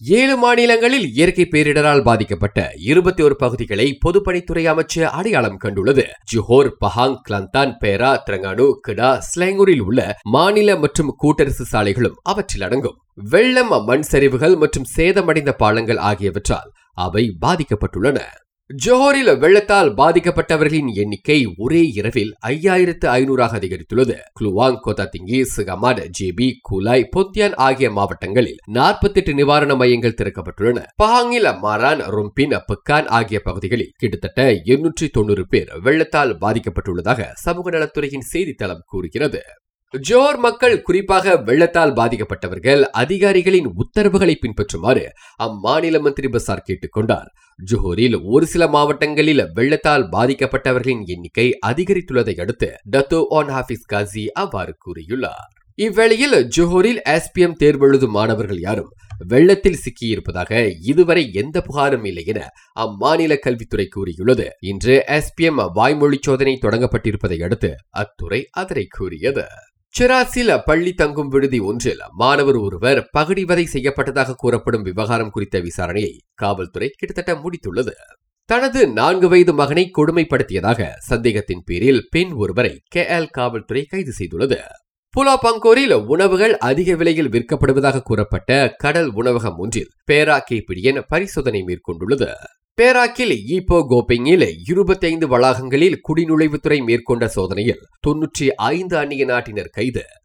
ஏழு மாநிலங்களில் இயற்கை பேரிடரால் பாதிக்கப்பட்ட இருபத்தி ஒரு பகுதிகளை பொதுப்பணித்துறை அமைச்சர் அடையாளம் கண்டுள்ளது. ஜுஹோர் பஹாங் கிளந்தான் பேரா திரங்கானு கிடா ஸ்லேங்கூரில் உள்ள மாநில மற்றும் கூட்டரசு சாலைகளும் அவற்றில் அடங்கும். வெள்ளம் மண் சரிவுகள் மற்றும் சேதமடைந்த பாலங்கள் ஆகியவற்றால் அவை பாதிக்கப்பட்டுள்ளன. ஜோஹரில் வெள்ளத்தால் பாதிக்கப்பட்டவர்களின் எண்ணிக்கை ஒரே இரவில் ஐயாயிரத்து ஐநூறாக அதிகரித்துள்ளது. குளுவாங் கோதாத்திங்கி சிகமாட் ஜேபி குலாய் பொத்தியான் ஆகிய மாவட்டங்களில் நாற்பத்தி எட்டு நிவாரண மையங்கள் திறக்கப்பட்டுள்ளன. பஹாங்கில் மாரான் ரும்பின் புக்கான் ஆகிய பகுதிகளில் கிட்டத்தட்ட எண்ணூற்றி தொண்ணூறு பேர் வெள்ளத்தால் பாதிக்கப்பட்டுள்ளதாக சமூக நலத்துறையின் செய்தித்தளம் கூறுகிறது. ஜோர் மக்கள் குறிப்பாக வெள்ளத்தால் பாதிக்கப்பட்டவர்கள் அதிகாரிகளின் உத்தரவுகளை பின்பற்றுமாறு அம்மாநில மந்திரி பசார் கேட்டுக்கொண்டார். ஜோஹரில் ஒரு சில மாவட்டங்களில் வெள்ளத்தால் பாதிக்கப்பட்டவர்களின் எண்ணிக்கை அதிகரித்துள்ளதை அடுத்து டத்தோ ஆன் ஹாஃபிஸ் காசி அவ்வாறு கூறியுள்ளார். இவ்வேளையில் ஜோஹரில் எஸ்பிஎம் தேர்வெழுதும் மாணவர்கள் யாரும் வெள்ளத்தில் சிக்கியிருப்பதாக இதுவரை எந்த புகாரும் இல்லை என அம்மாநில கல்வித்துறை கூறியுள்ளது. இன்று எஸ்பிஎம் வாய்மொழி சோதனை தொடங்கப்பட்டிருப்பதை அடுத்து அத்துறை அதனை கூறியது. சிராசில் அப்பள்ளி தங்கும் விடுதி ஒன்றில் மாணவர் ஒருவர் பகடிவதை செய்யப்பட்டதாக கூறப்படும் விவகாரம் குறித்த விசாரணையை காவல்துறை கிட்டத்தட்ட முடித்துள்ளது. தனது நான்கு வயது மகனை கொடுமைப்படுத்தியதாக சந்தேகத்தின் பேரில் பெண் ஒருவரை கே. எல். காவல்துறை கைது செய்துள்ளது. புலா பங்கோரில் உணவுகள் அதிக விலையில் விற்கப்படுவதாக கூறப்பட்ட கடல் உணவகம் ஒன்றில் பேரா கேபிடியன் பரிசோதனை மேற்கொண்டுள்ளது. பேராக்கில் ஈப்போ கோபிங்கில் இருபத்தி ஐந்து வளாகங்களில் குடிநுழைவுத்துறை மேற்கொண்ட சோதனையில் தொன்னூற்றி ஐந்து அந்நிய நாட்டினர் கைது.